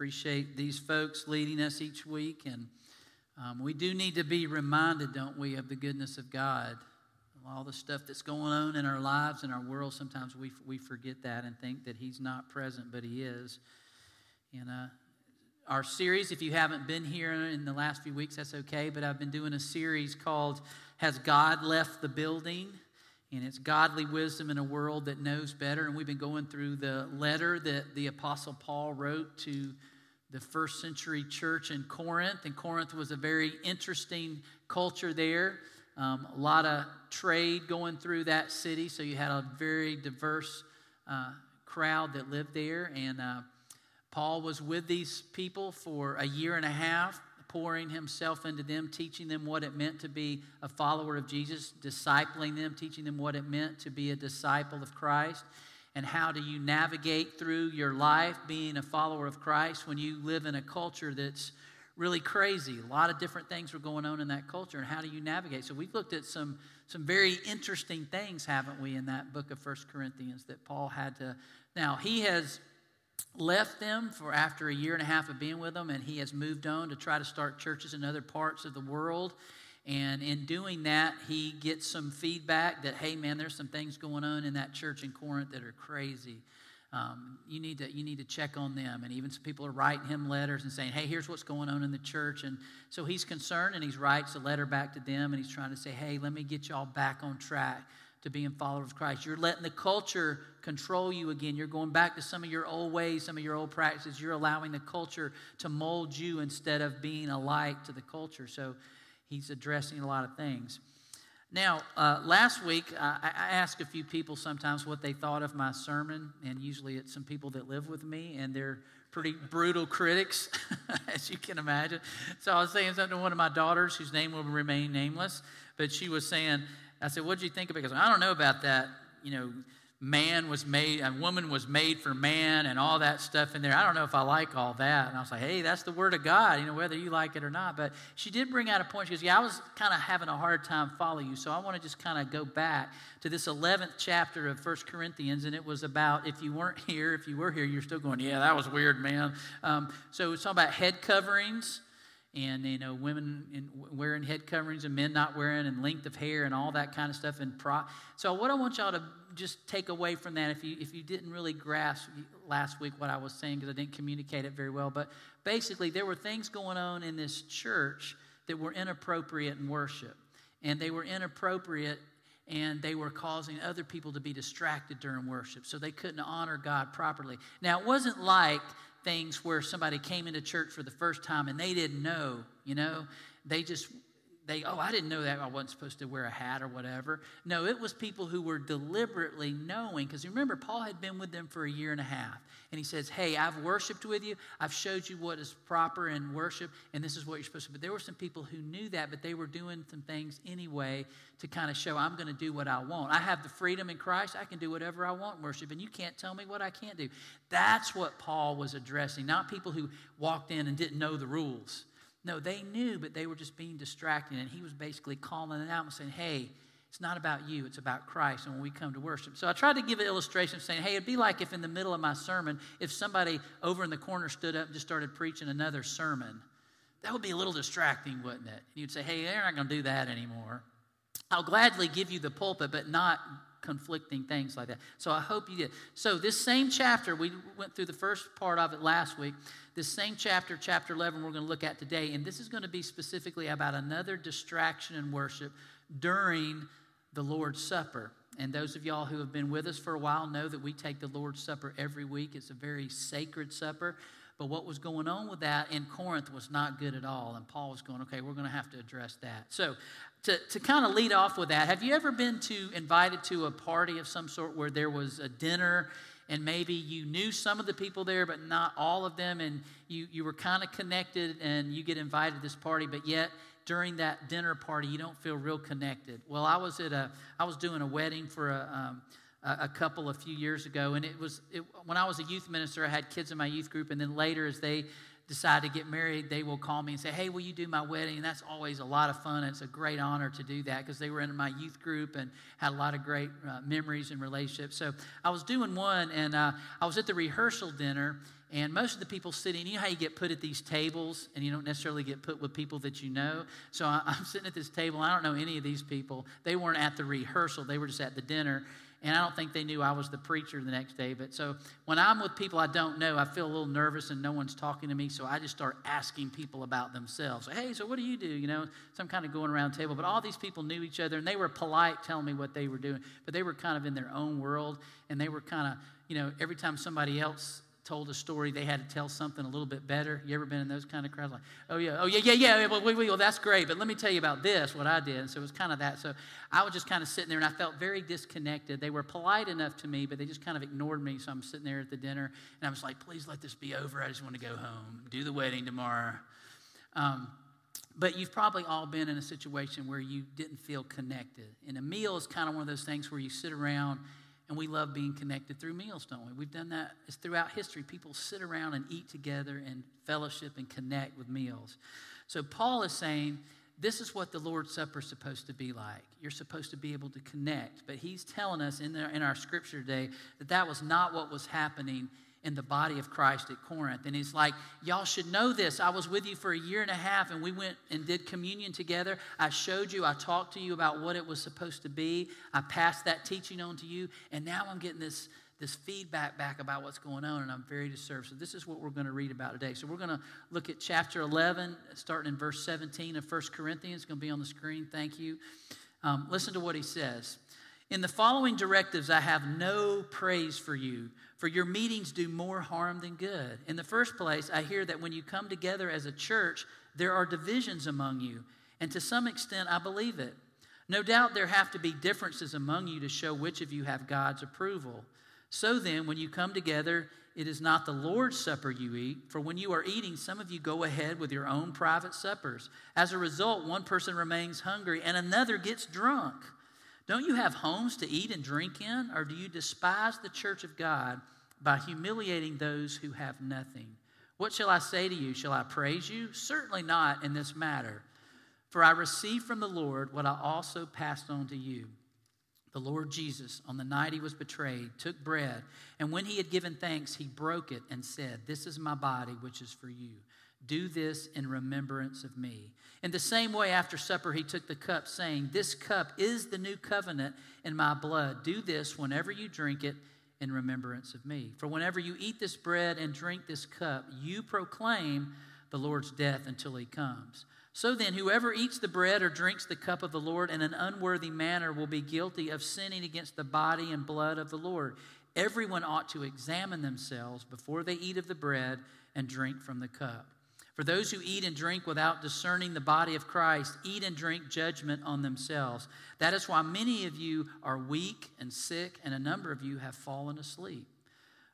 Appreciate these folks leading us each week. And um, we do need to be reminded, don't we, of the goodness of God. All the stuff that's going on in our lives and our world, sometimes we, we forget that and think that He's not present, but He is. And uh, our series, if you haven't been here in the last few weeks, that's okay, but I've been doing a series called Has God Left the Building? and it's godly wisdom in a world that knows better. And we've been going through the letter that the Apostle Paul wrote to the first century church in Corinth. And Corinth was a very interesting culture there. Um, a lot of trade going through that city, so you had a very diverse uh, crowd that lived there. And uh, Paul was with these people for a year and a half pouring himself into them, teaching them what it meant to be a follower of Jesus, discipling them, teaching them what it meant to be a disciple of Christ. And how do you navigate through your life being a follower of Christ when you live in a culture that's really crazy? A lot of different things were going on in that culture, and how do you navigate? So we've looked at some some very interesting things, haven't we, in that book of First Corinthians that Paul had to. Now he has left them for after a year and a half of being with them, and he has moved on to try to start churches in other parts of the world. And in doing that, he gets some feedback that, hey, man, there's some things going on in that church in Corinth that are crazy. Um, you need to you need to check on them. And even some people are writing him letters and saying, "Hey, here's what's going on in the church." And so he's concerned, and he writes a letter back to them, and he's trying to say, "Hey, let me get y'all back on track to being followers of Christ. You're letting the culture control you again. You're going back to some of your old ways, some of your old practices. You're allowing the culture to mold you instead of being a light to the culture. So he's addressing a lot of things. Now, uh, last week, I, I ask a few people sometimes what they thought of my sermon, and usually it's some people that live with me, and they're pretty brutal critics, as you can imagine. So I was saying something to one of my daughters, whose name will remain nameless, but she was saying, I said, What did you think of it? Because I don't know about that. You know, man was made, a woman was made for man, and all that stuff in there. I don't know if I like all that. And I was like, Hey, that's the word of God, you know, whether you like it or not. But she did bring out a point. She goes, Yeah, I was kind of having a hard time following you. So I want to just kind of go back to this 11th chapter of First Corinthians. And it was about, if you weren't here, if you were here, you're still going, Yeah, that was weird, man. Um, so it's all about head coverings and you know women in, wearing head coverings and men not wearing and length of hair and all that kind of stuff and pro so what i want y'all to just take away from that if you if you didn't really grasp last week what i was saying because i didn't communicate it very well but basically there were things going on in this church that were inappropriate in worship. And they were inappropriate and they were causing other people to be distracted during worship so they couldn't honor god properly. Now it wasn't like things where somebody came into church for the first time and they didn't know, you know, they just they oh i didn't know that i wasn't supposed to wear a hat or whatever. No it was people who were deliberately knowing because remember paul had been with them for a year and a half and he says hey i've worshiped with you. I've showed you what is proper in worship and this is what you're supposed to but there were some people who knew that but they were doing some things anyway to kind of show i'm going to do what i want. I have the freedom in christ. I can do whatever i want in worship and you can't tell me what i can't do. That's what paul was addressing not people who walked in and didn't know the rules no, they knew, but they were just being distracted. And he was basically calling it out and saying, hey, it's not about you, it's about Christ and when we come to worship. So I tried to give an illustration saying, hey, it'd be like if in the middle of my sermon, if somebody over in the corner stood up and just started preaching another sermon. That would be a little distracting, wouldn't it? And you'd say, hey, they're not going to do that anymore. I'll gladly give you the pulpit, but not conflicting things like that. So I hope you did. So this same chapter, we went through the first part of it last week. This same chapter, chapter 11, we're going to look at today, and this is going to be specifically about another distraction in worship during the Lord's Supper. And those of y'all who have been with us for a while know that we take the Lord's Supper every week. It's a very sacred supper. But what was going on with that in Corinth was not good at all. And Paul was going, okay, we're going to have to address that. So, to, to kind of lead off with that, have you ever been to invited to a party of some sort where there was a dinner and maybe you knew some of the people there, but not all of them, and you, you were kind of connected and you get invited to this party, but yet during that dinner party you don't feel real connected? Well, I was at a I was doing a wedding for a um, a couple a few years ago, and it was it, when I was a youth minister. I had kids in my youth group, and then later, as they decide to get married, they will call me and say, Hey, will you do my wedding? And that's always a lot of fun. It's a great honor to do that because they were in my youth group and had a lot of great uh, memories and relationships. So I was doing one, and uh, I was at the rehearsal dinner, And most of the people sitting, you know how you get put at these tables and you don't necessarily get put with people that you know? So I, am sitting at this table. I don't know any of these people. They weren't at the rehearsal, they were just at the dinner. And I don't think they knew I was the preacher the next day. But so when I'm with people I don't know, I feel a little nervous and no one's talking to me. So I just start asking people about themselves. Hey, so what do you do? You know, some kind of going around table. But all these people knew each other and they were polite telling me what they were doing. But they were kind of in their own world. And they were kind of, you know, every time somebody else told a story, they had to tell something a little bit better. You ever been in those kind of crowds? Like, oh yeah, oh yeah, yeah, yeah. Well, well, well, that's great, but let me tell you about this, what I did. And so it was kind of that. So I was just kind of sitting there, and I felt very disconnected. They were polite enough to me, but they just kind of ignored me. So I'm sitting there at the dinner, and I was like, please let this be over. I just want to go home, do the wedding tomorrow. Um, but you've probably all been in a situation where you didn't feel connected. And a meal is kind of one of those things where you sit around and we love being connected through meals, don't we? We've done that it's throughout history. People sit around and eat together and fellowship and connect with meals. So Paul is saying this is what the Lord's Supper is supposed to be like. You're supposed to be able to connect. But he's telling us in, in our scripture today that that was not what was happening in the body of Christ at Corinth. And he's like, Y'all should know this. I was with you for a year and a half, and we went and did communion together. I showed you, I talked to you about what it was supposed to be. I passed that teaching on to you, and now I'm getting this. This feedback back about what's going on, and I'm very disturbed. So, this is what we're going to read about today. So, we're going to look at chapter 11, starting in verse 17 of 1 Corinthians. It's going to be on the screen. Thank you. Um, listen to what he says. In the following directives, I have no praise for you for your meetings do more harm than good. In the first place, I hear that when you come together as a church, there are divisions among you, and to some extent, I believe it. No doubt there have to be differences among you to show which of you have God's approval. So then, when you come together, it is not the Lord's supper you eat, for when you are eating, some of you go ahead with your own private suppers. As a result, one person remains hungry and another gets drunk. Don't you have homes to eat and drink in? Or do you despise the church of God by humiliating those who have nothing? What shall I say to you? Shall I praise you? Certainly not in this matter. For I received from the Lord what I also passed on to you. The Lord Jesus, on the night he was betrayed, took bread, and when he had given thanks, he broke it and said, This is my body, which is for you. Do this in remembrance of me. In the same way, after supper, he took the cup, saying, This cup is the new covenant in my blood. Do this whenever you drink it in remembrance of me. For whenever you eat this bread and drink this cup, you proclaim the Lord's death until he comes. So then, whoever eats the bread or drinks the cup of the Lord in an unworthy manner will be guilty of sinning against the body and blood of the Lord. Everyone ought to examine themselves before they eat of the bread and drink from the cup. For those who eat and drink without discerning the body of Christ eat and drink judgment on themselves. That is why many of you are weak and sick, and a number of you have fallen asleep.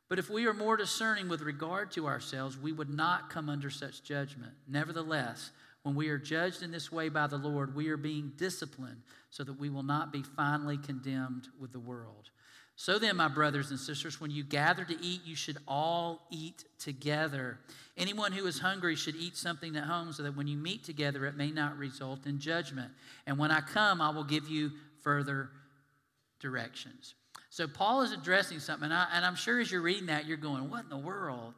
But if we are more discerning with regard to ourselves, we would not come under such judgment. Nevertheless, when we are judged in this way by the Lord, we are being disciplined so that we will not be finally condemned with the world. So then, my brothers and sisters, when you gather to eat, you should all eat together. Anyone who is hungry should eat something at home so that when you meet together, it may not result in judgment. And when I come, I will give you further directions. So, Paul is addressing something, and, I, am sure as you're reading that, you're going, What in the world?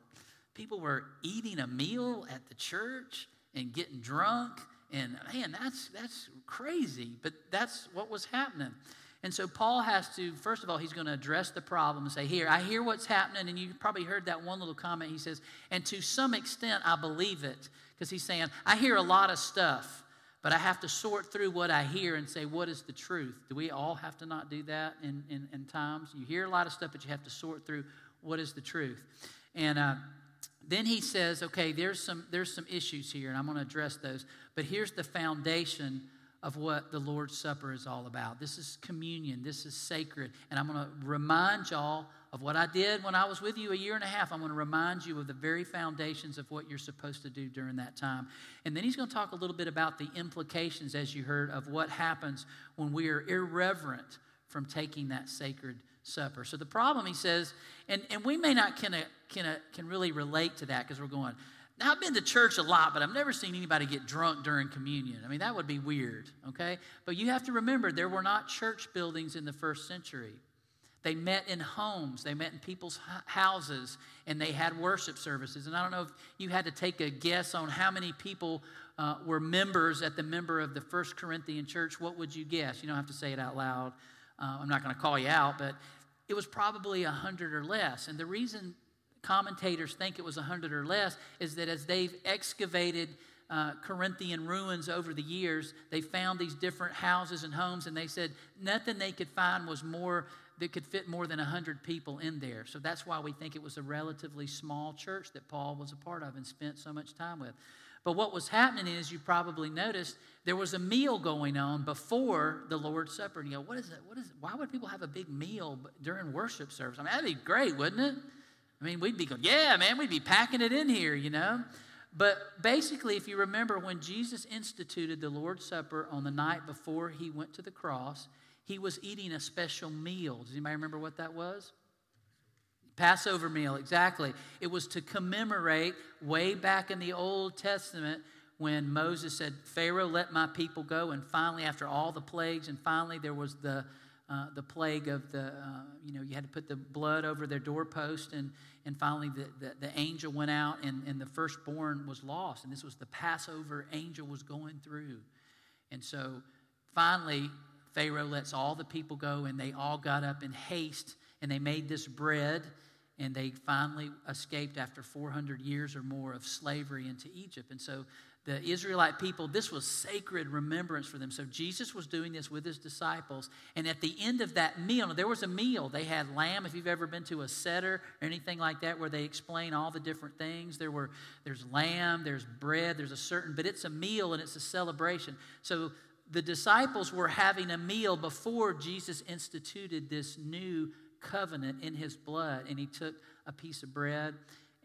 People were eating a meal at the church and getting drunk. And man, that's, that's crazy, but that's what was happening. And so Paul has to, first of all, he's going to address the problem and say, Here, I hear what's happening. And you probably heard that one little comment. He says, And to some extent, I believe it. Because he's saying, I hear a lot of stuff, but I have to sort through what I hear and say, What is the truth? Do we all have to not do that in, in, in times? You hear a lot of stuff, but you have to sort through what is the truth. And uh, then he says, Okay, there's some, there's some issues here, and I'm going to address those. But here's the foundation of what the Lord's Supper is all about. This is communion, this is sacred. And I'm going to remind y'all of what I did when I was with you a year and a half. I'm going to remind you of the very foundations of what you're supposed to do during that time. And then he's going to talk a little bit about the implications, as you heard, of what happens when we are irreverent from taking that sacred supper. So the problem, he says, and, and we may not can, can, can really relate to that because we're going, now, I've been to church a lot, but I've never seen anybody get drunk during communion. I mean, that would be weird, okay? But you have to remember, there were not church buildings in the first century. They met in homes, they met in people's houses, and they had worship services. And I don't know if you had to take a guess on how many people uh, were members at the member of the First Corinthian church. What would you guess? You don't have to say it out loud. Uh, I'm not going to call you out, but it was probably a 100 or less. And the reason commentators think it was a 100 or less is that as they've excavated uh, Corinthian ruins over the years, they found these different houses and homes, and they said nothing they could find was more that could fit more than 100 people in there. So that's why we think it was a relatively small church that Paul was a part of and spent so much time with. But what was happening is, you probably noticed, there was a meal going on before the Lord's Supper. And you go, what is it? What is it? Why would people have a big meal during worship service? I mean, that'd be great, wouldn't it? I mean, we'd be going, yeah, man, we'd be packing it in here, you know? But basically, if you remember when Jesus instituted the Lord's Supper on the night before he went to the cross, he was eating a special meal. Does anybody remember what that was? Passover meal, exactly. It was to commemorate way back in the Old Testament when Moses said, Pharaoh, let my people go. And finally, after all the plagues, and finally there was the, uh, the plague of the, uh, you know, you had to put the blood over their doorpost. And, and finally, the, the, the, angel went out, and, and the firstborn was lost. And this was the Passover angel was going through. And so finally, Pharaoh lets all the people go, and they all got up in haste, and they made this bread, and they finally escaped after 400 years or more of slavery into Egypt. And so the Israelite people, this was sacred remembrance for them. So Jesus was doing this with his disciples. And at the end of that meal, there was a meal. They had lamb. If you've ever been to a Seder or anything like that, where they explain all the different things, there were there's lamb, there's bread, there's a certain, but it's a meal and it's a celebration. So the disciples were having a meal before Jesus instituted this new covenant in his blood. And he took a piece of bread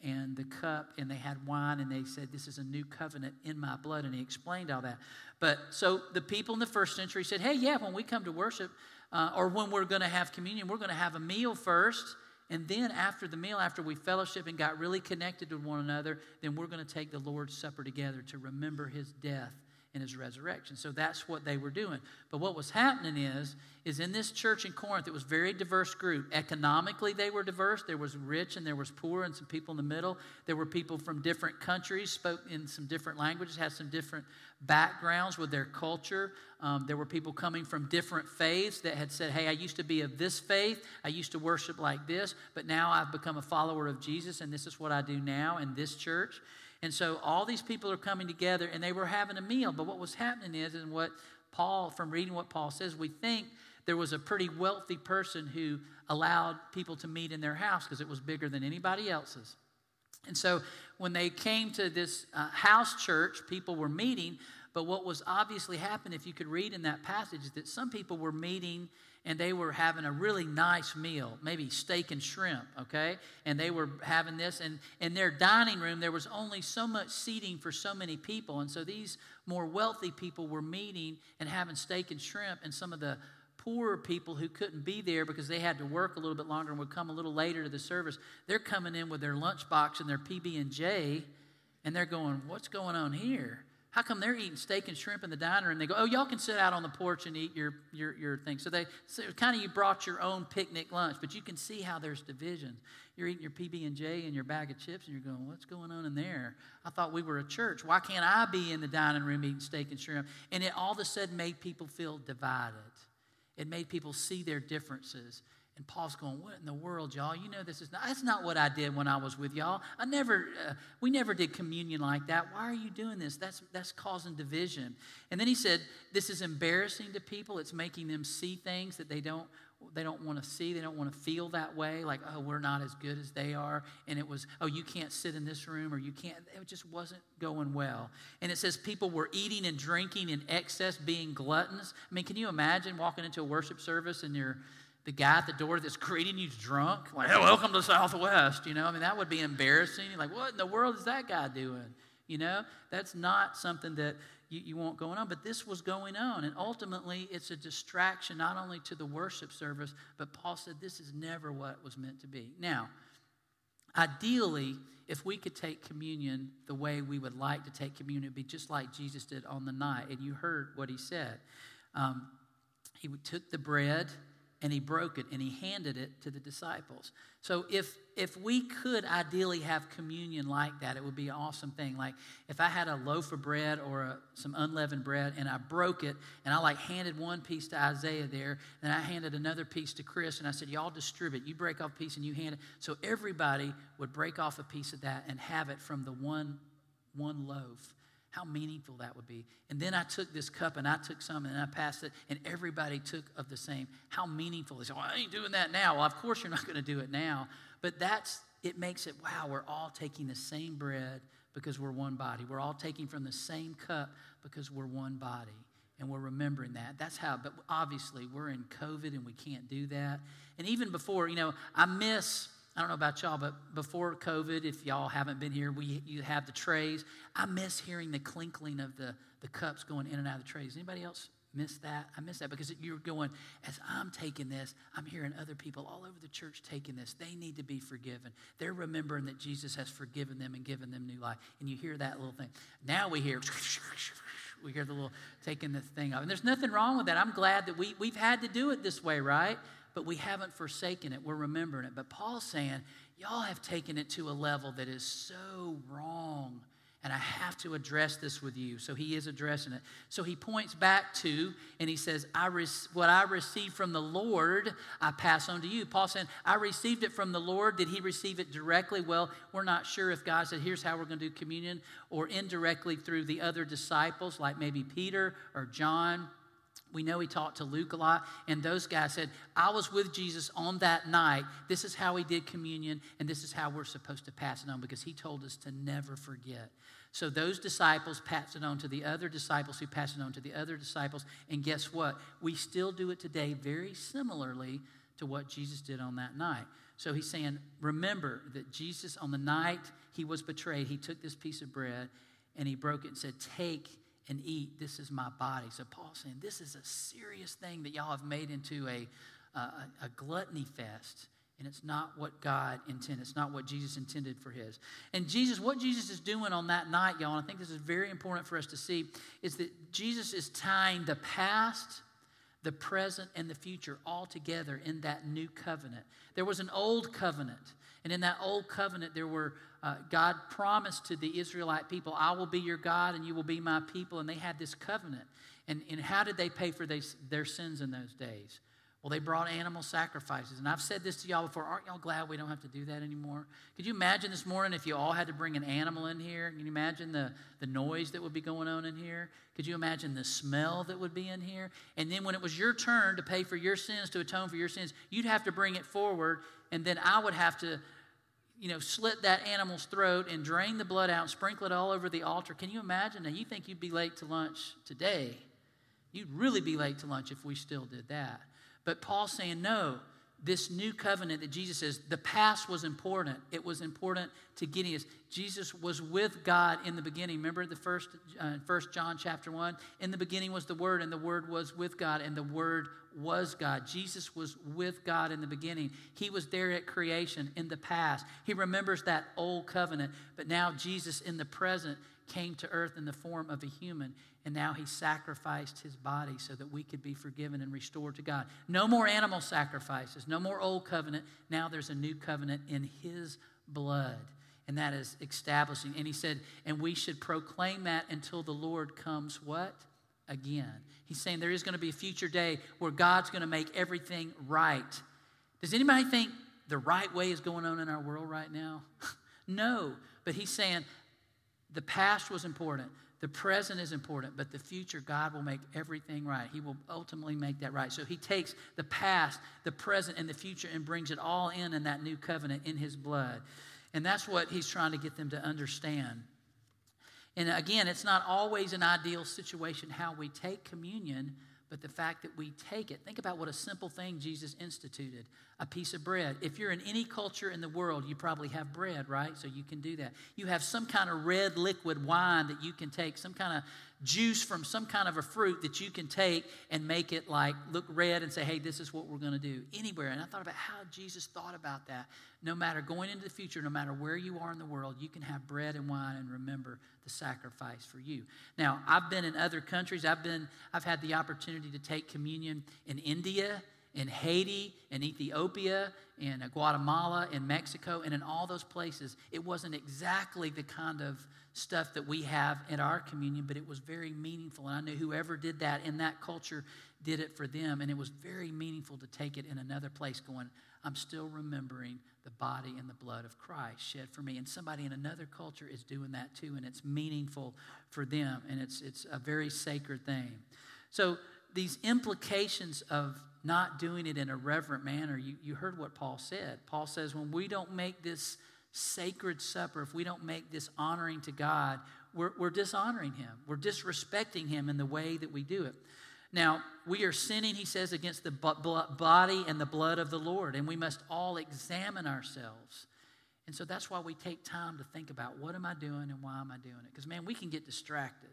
and the cup, and they had wine, and they said, This is a new covenant in my blood. And he explained all that. But so the people in the first century said, Hey, yeah, when we come to worship, uh, or when we're going to have communion, we're going to have a meal first. And then after the meal, after we fellowship and got really connected to one another, then we're going to take the Lord's Supper together to remember his death in his resurrection. So that's what they were doing. But what was happening is, is in this church in Corinth, it was very diverse group. Economically, they were diverse. There was rich and there was poor and some people in the middle. There were people from different countries, spoke in some different languages, had some different backgrounds with their culture. Um, there were people coming from different faiths that had said, Hey, I used to be of this faith. I used to worship like this, but now I've become a follower of Jesus, and this is what I do now in this church. And so all these people are coming together and they were having a meal. But what was happening is, and what Paul, from reading what Paul says, we think there was a pretty wealthy person who allowed people to meet in their house because it was bigger than anybody else's. And so when they came to this uh, house church, people were meeting. But what was obviously happening, if you could read in that passage, is that some people were meeting and they were having a really nice meal, maybe steak and shrimp, okay? And they were having this, and in their dining room, there was only so much seating for so many people. And so these more wealthy people were meeting and having steak and shrimp, and some of the poorer people who couldn't be there because they had to work a little bit longer and would come a little later to the service, they're coming in with their lunchbox and their PB&J, and they're going, what's going on here? How come they're eating steak and shrimp in the diner and they go, oh, y'all can sit out on the porch and eat your, your, your thing. So they so kind of you brought your own picnic lunch, but you can see how there's divisions. You're eating your PB&J and your bag of chips and you're going, what's going on in there? I thought we were a church. Why can't I be in the dining room eating steak and shrimp? And it all of a sudden made people feel divided. It made people see their differences. And Paul's going, What in the world, y'all? You know, this is not, that's not what I did when I was with y'all. I never, uh, we never did communion like that. Why are you doing this? That's, that's causing division. And then he said, This is embarrassing to people. It's making them see things that they don't, they don't want to see. They don't want to feel that way, like, oh, we're not as good as they are. And it was, oh, you can't sit in this room or you can't. It just wasn't going well. And it says people were eating and drinking in excess, being gluttons. I mean, can you imagine walking into a worship service and you're, the guy at the door that's greeting you's drunk. Like, hey, welcome to Southwest. You know, I mean, that would be embarrassing. You're like, what in the world is that guy doing? You know, that's not something that you, you want going on. But this was going on. And ultimately, it's a distraction not only to the worship service, but Paul said this is never what was meant to be. Now, ideally, if we could take communion the way we would like to take communion, it'd be just like Jesus did on the night. And you heard what he said. Um, he took the bread and he broke it and he handed it to the disciples. So if if we could ideally have communion like that, it would be an awesome thing. Like if I had a loaf of bread or a, some unleavened bread and I broke it and I like handed one piece to Isaiah there and I handed another piece to Chris and I said, Y'all distribute. You break off a piece and you hand it. So everybody would break off a piece of that and have it from the one, one loaf. How meaningful that would be. And then I took this cup and I took some and I passed it, and everybody took of the same. How meaningful is? Well, I ain't doing that now. Well, of course you're not going to do it now. But that's, it makes it, wow, we're all taking the same bread because we're one body. We're all taking from the same cup because we're one body. And we're remembering that. That's how, but obviously we're in COVID and we can't do that. And even before, you know, I miss, I don't know about y'all, but before COVID, if y'all haven't been here, we you have the trays. I miss hearing the clinkling of the, the cups going in and out of the trays. Anybody else miss that. I miss that because you're going, as I'm taking this, I'm hearing other people all over the church taking this. They need to be forgiven. They're remembering that Jesus has forgiven them and given them new life. And you hear that little thing. Now we hear, we hear the little taking the thing off. And there's nothing wrong with that. I'm glad that we, we've had to do it this way, right? But we haven't forsaken it. We're remembering it. But Paul's saying, y'all have taken it to a level that is so wrong and I have to address this with you. So he is addressing it. So he points back to, and he says, I re- What I received from the Lord, I pass on to you. Paul saying, I received it from the Lord. Did he receive it directly? Well, we're not sure if God said, Here's how we're going to do communion, or indirectly through the other disciples, like maybe Peter or John we know he talked to Luke a lot, and those guys said, I was with Jesus on that night. This is how he did communion, and this is how we're supposed to pass it on because he told us to never forget. So those disciples passed it on to the other disciples who passed it on to the other disciples. And guess what? We still do it today very similarly to what Jesus did on that night. So he's saying, remember that Jesus, on the night he was betrayed, he took this piece of bread and he broke it and said, Take and eat. This is my body. So Paul's saying this is a serious thing that y'all have made into a, a, a gluttony fest. And it's not what God intended. It's not what Jesus intended for his. And Jesus, what Jesus is doing on that night, y'all, and I think this is very important for us to see, is that Jesus is tying the past, the present, and the future all together in that new covenant. There was an old covenant. And in that old covenant, there were uh, God promised to the Israelite people, I will be your God and you will be my people. And they had this covenant. And, and how did they pay for they, their sins in those days? Well, they brought animal sacrifices. And I've said this to y'all before. Aren't y'all glad we don't have to do that anymore? Could you imagine this morning if you all had to bring an animal in here? Can you imagine the, the noise that would be going on in here? Could you imagine the smell that would be in here? And then when it was your turn to pay for your sins, to atone for your sins, you'd have to bring it forward. And then I would have to you know, slit that animal's throat and drain the blood out, and sprinkle it all over the altar. Can you imagine? Now, you think you'd be late to lunch today. You'd really be late to lunch if we still did that. But Paul's saying, no, this new covenant that Jesus says, the past was important. It was important to getting us. Jesus was with God in the beginning. Remember the first, uh, first John chapter 1? In the beginning was the Word, and the Word was with God, and the Word was God. Jesus was with God in the beginning. He was there at creation in the past. He remembers that old covenant, but now Jesus in the present came to earth in the form of a human, and now he sacrificed his body so that we could be forgiven and restored to God. No more animal sacrifices, no more old covenant. Now there's a new covenant in his blood. And that is establishing. And he said, and we should proclaim that until the Lord comes what? again. He's saying there is going to be a future day where God's going to make everything right. Does anybody think the right way is going on in our world right now? no. But he's saying the past was important. The present is important, but the future, God will make everything right. He will ultimately make that right. So he takes the past, the present, and the future and brings it all in in that new covenant in his blood. And that's what he's trying to get them to understand. And again, it's not always an ideal situation how we take communion, but the fact that we take it. Think about what a simple thing Jesus instituted a piece of bread. If you're in any culture in the world, you probably have bread, right? So you can do that. You have some kind of red liquid wine that you can take, some kind of juice from some kind of a fruit that you can take and make it like look red and say, hey, this is what we're going to do anywhere. And I thought about how Jesus thought about that. No matter going into the future, no matter where you are in the world, you can have bread and wine and remember the sacrifice for you. Now, I've been in other countries. I've been, I've had the opportunity to take communion in India in Haiti, in Ethiopia, in Guatemala, in Mexico, and in all those places, it wasn't exactly the kind of stuff that we have in our communion, but it was very meaningful. And I knew whoever did that in that culture did it for them. And it was very meaningful to take it in another place, going, I'm still remembering the body and the blood of Christ shed for me. And somebody in another culture is doing that too, and it's meaningful for them, and it's, it's a very sacred thing. So, these implications of not doing it in a reverent manner, you, you heard what Paul said. Paul says, when we don't make this sacred supper, if we don't make this honoring to God, we're, we're dishonoring Him. We're disrespecting Him in the way that we do it. Now, we are sinning, he says, against the body and the blood of the Lord, and we must all examine ourselves. And so that's why we take time to think about what am I doing and why am I doing it? Because, man, we can get distracted.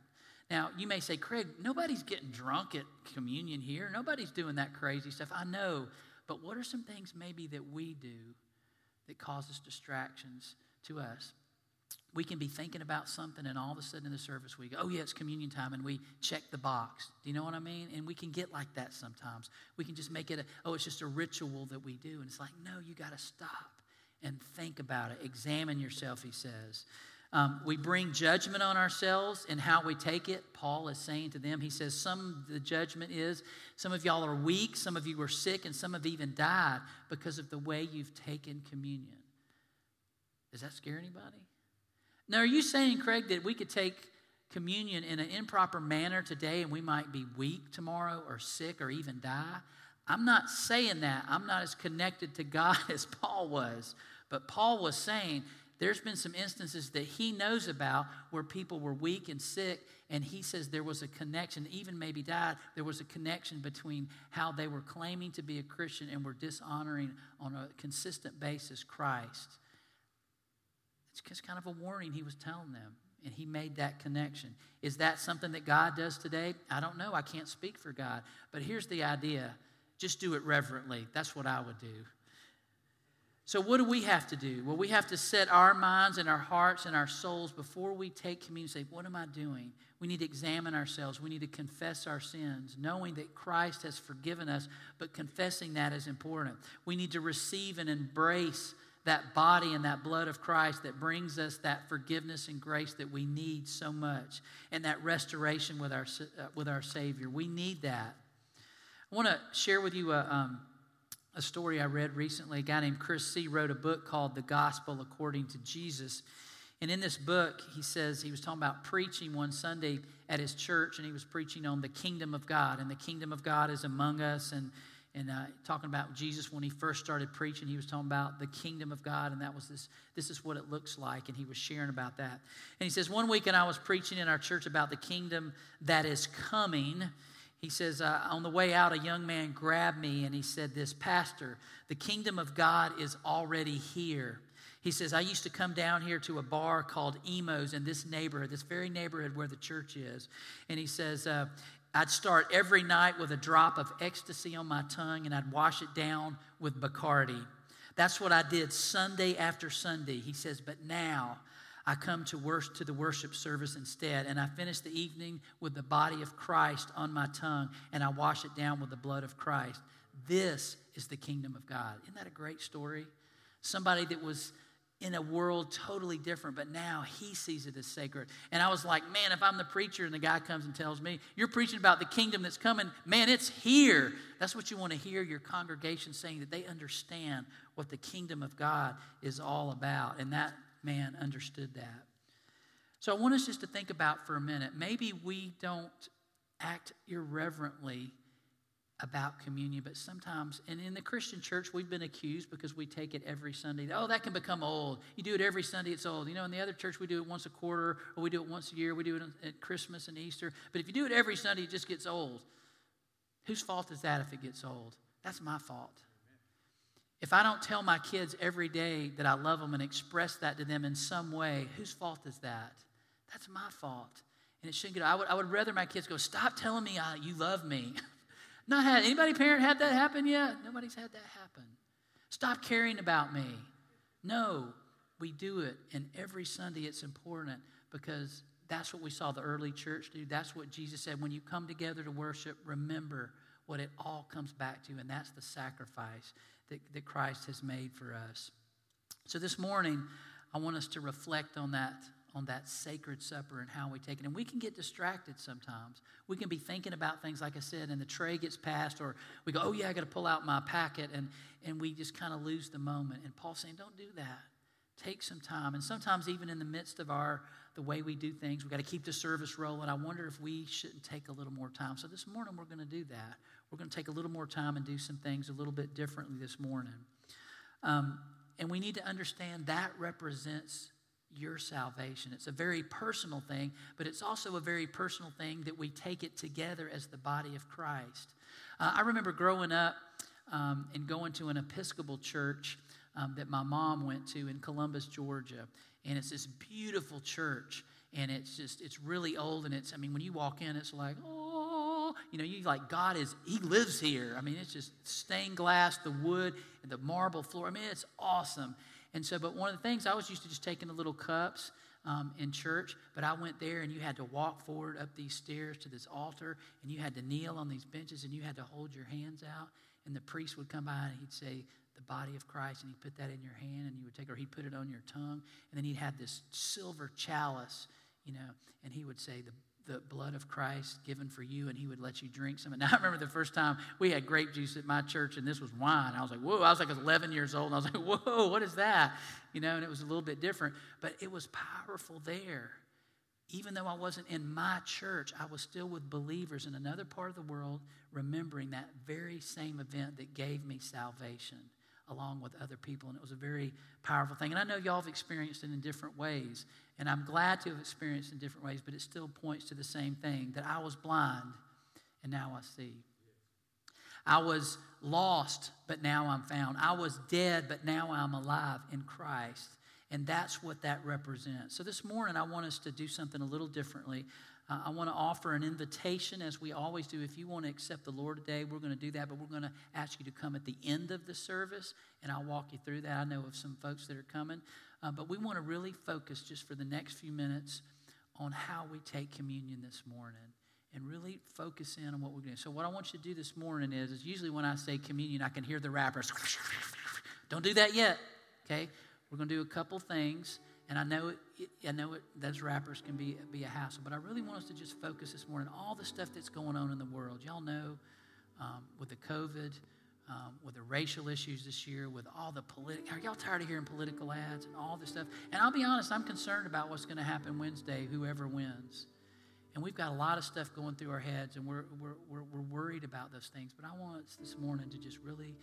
Now, you may say, Craig, nobody's getting drunk at communion here. Nobody's doing that crazy stuff. I know. But what are some things maybe that we do that causes distractions to us? we can be thinking about something and all of a sudden in the service we go, oh, yeah, it's communion time, and we check the box. Do you know what I mean? And we can get like that sometimes. We can just make it, a, oh, it's just a ritual that we do. And it's like, no, you got to stop and think about it. Examine yourself, he says. Um, we bring judgment on ourselves and how we take it. Paul is saying to them, he says, some the judgment is some of y'all are weak, some of you are sick, and some have even died because of the way you've taken communion. Does that scare anybody? Now, are you saying, Craig, that we could take communion in an improper manner today and we might be weak tomorrow or sick or even die? I'm not saying that. I'm not as connected to God as Paul was. But Paul was saying there's been some instances that he knows about where people were weak and sick, and he says there was a connection, even maybe died, there was a connection between how they were claiming to be a Christian and were dishonoring on a consistent basis Christ. It's just kind of a warning he was telling them. And he made that connection. Is that something that God does today? I don't know. I can't speak for God. But here's the idea just do it reverently. That's what I would do. So, what do we have to do? Well, we have to set our minds and our hearts and our souls before we take communion. Say, what am I doing? We need to examine ourselves. We need to confess our sins, knowing that Christ has forgiven us, but confessing that is important. We need to receive and embrace that body and that blood of Christ that brings us that forgiveness and grace that we need so much and that restoration with our, uh, with our Savior. We need that. I want to share with you a, um, a story I read recently. A guy named Chris Seay wrote a book called The Gospel According to Jesus. And in this book, he says he was talking about preaching one Sunday at his church, and he was preaching on the kingdom of God. And the kingdom of God is among us, and and uh, talking about Jesus when he first started preaching. He was talking about the kingdom of God, and that was this. This is what it looks like, and he was sharing about that. And he says, one weekend I was preaching in our church about the kingdom that is coming. He says, uh, on the way out, a young man grabbed me and he said, This, Pastor, the kingdom of God is already here. He says, I used to come down here to a bar called Emos in this neighborhood, this very neighborhood where the church is. And he says, uh, I'd start every night with a drop of ecstasy on my tongue and I'd wash it down with Bacardi. That's what I did Sunday after Sunday. He says, but now I come to, worship, to the worship service instead, and I finish the evening with the body of Christ on my tongue, and I wash it down with the blood of Christ. This is the kingdom of God. Isn't that a great story? Somebody that was in a world totally different, but now he sees it as sacred. And I was like, man, if I'm the preacher and the guy comes and tells me, you're preaching about the kingdom that's coming, man, it's here. That's what you want to hear your congregation saying, that they understand what the kingdom of God is all about. And that man understood that. So I want us just to think about for a minute maybe we don't act irreverently about communion, but sometimes, and in the Christian church, we've been accused because we take it every Sunday. Oh, that can become old. You do it every Sunday, it's old. You know, in the other church, we do it once a quarter, or we do it once a year, we do it at Christmas and Easter. But if you do it every Sunday, it just gets old. Whose fault is that if it gets old? That's my fault. If I don't tell my kids every day that I love them and express that to them in some way, whose fault is that? That's my fault. And it shouldn't get, I would, I would rather my kids go, stop telling me I, you love me. Not had anybody parent had that happen yet? Nobody's had that happen. Stop caring about me. No, we do it. And every Sunday it's important because that's what we saw the early church do. That's what Jesus said. When you come together to worship, remember what it all comes back to, and that's the sacrifice that, that Christ has made for us. So this morning, I want us to reflect on that on that sacred supper and how we take it. And we can get distracted sometimes. We can be thinking about things, like I said, and the tray gets passed, or we go, oh, yeah, I got to pull out my packet, and, and we just kind of lose the moment. And Paul's saying, don't do that. Take some time. And sometimes, even in the midst of our the way we do things, we've got to keep the service rolling. I wonder if we shouldn't take a little more time. So this morning, we're going to do that. We're going to take a little more time and do some things a little bit differently this morning. Um, and we need to understand that represents your salvation. It's a very personal thing, but it's also a very personal thing that we take it together as the body of Christ. Uh, I remember growing up um, and going to an Episcopal church um, that my mom went to in Columbus, Georgia. And it's this beautiful church. And it's just, it's really old. And it's, I mean, when you walk in, it's like, oh, you know, you like, God is, He lives here. I mean, it's just stained glass, the wood, and the marble floor. I mean, it's awesome. And so, but one of the things I was used to just taking the little cups um, in church, but I went there and you had to walk forward up these stairs to this altar and you had to kneel on these benches and you had to hold your hands out. And the priest would come by and he'd say, the body of Christ, and he'd put that in your hand and you would take, or he'd put it on your tongue. And then he'd have this silver chalice, you know, and he would say, the the blood of Christ given for you, and he would let you drink some. And I remember the first time we had grape juice at my church, and this was wine. I was like, whoa, I was like 11 years old, and I was like, whoa, what is that? You know, and it was a little bit different, but it was powerful there. Even though I wasn't in my church, I was still with believers in another part of the world, remembering that very same event that gave me salvation along with other people. And it was a very powerful thing. And I know y'all have experienced it in different ways. And I'm glad to have experienced it in different ways, but it still points to the same thing that I was blind and now I see. I was lost, but now I'm found. I was dead, but now I'm alive in Christ. And that's what that represents. So this morning, I want us to do something a little differently. I want to offer an invitation, as we always do. If you want to accept the Lord today, we're going to do that, but we're going to ask you to come at the end of the service, and I'll walk you through that. I know of some folks that are coming, uh, but we want to really focus just for the next few minutes on how we take communion this morning and really focus in on what we're doing. So, what I want you to do this morning is, is usually when I say communion, I can hear the wrappers. Don't do that yet, okay? We're going to do a couple things. And I know, I know it, those wrappers can be, be a hassle, but I really want us to just focus this morning on all the stuff that's going on in the world. Y'all know um, with the COVID, um, with the racial issues this year, with all the political, are y'all tired of hearing political ads and all this stuff? And I'll be honest, I'm concerned about what's going to happen Wednesday, whoever wins. And we've got a lot of stuff going through our heads, and we're, we're, we're, we're worried about those things. But I want us this morning to just really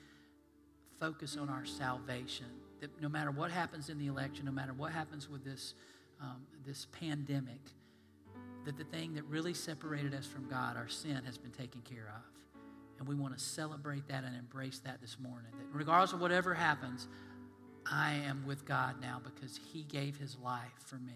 focus on our salvation that no matter what happens in the election, no matter what happens with this, um, this pandemic, that the thing that really separated us from God, our sin, has been taken care of. And we want to celebrate that and embrace that this morning. That regardless of whatever happens, I am with God now because He gave His life for me.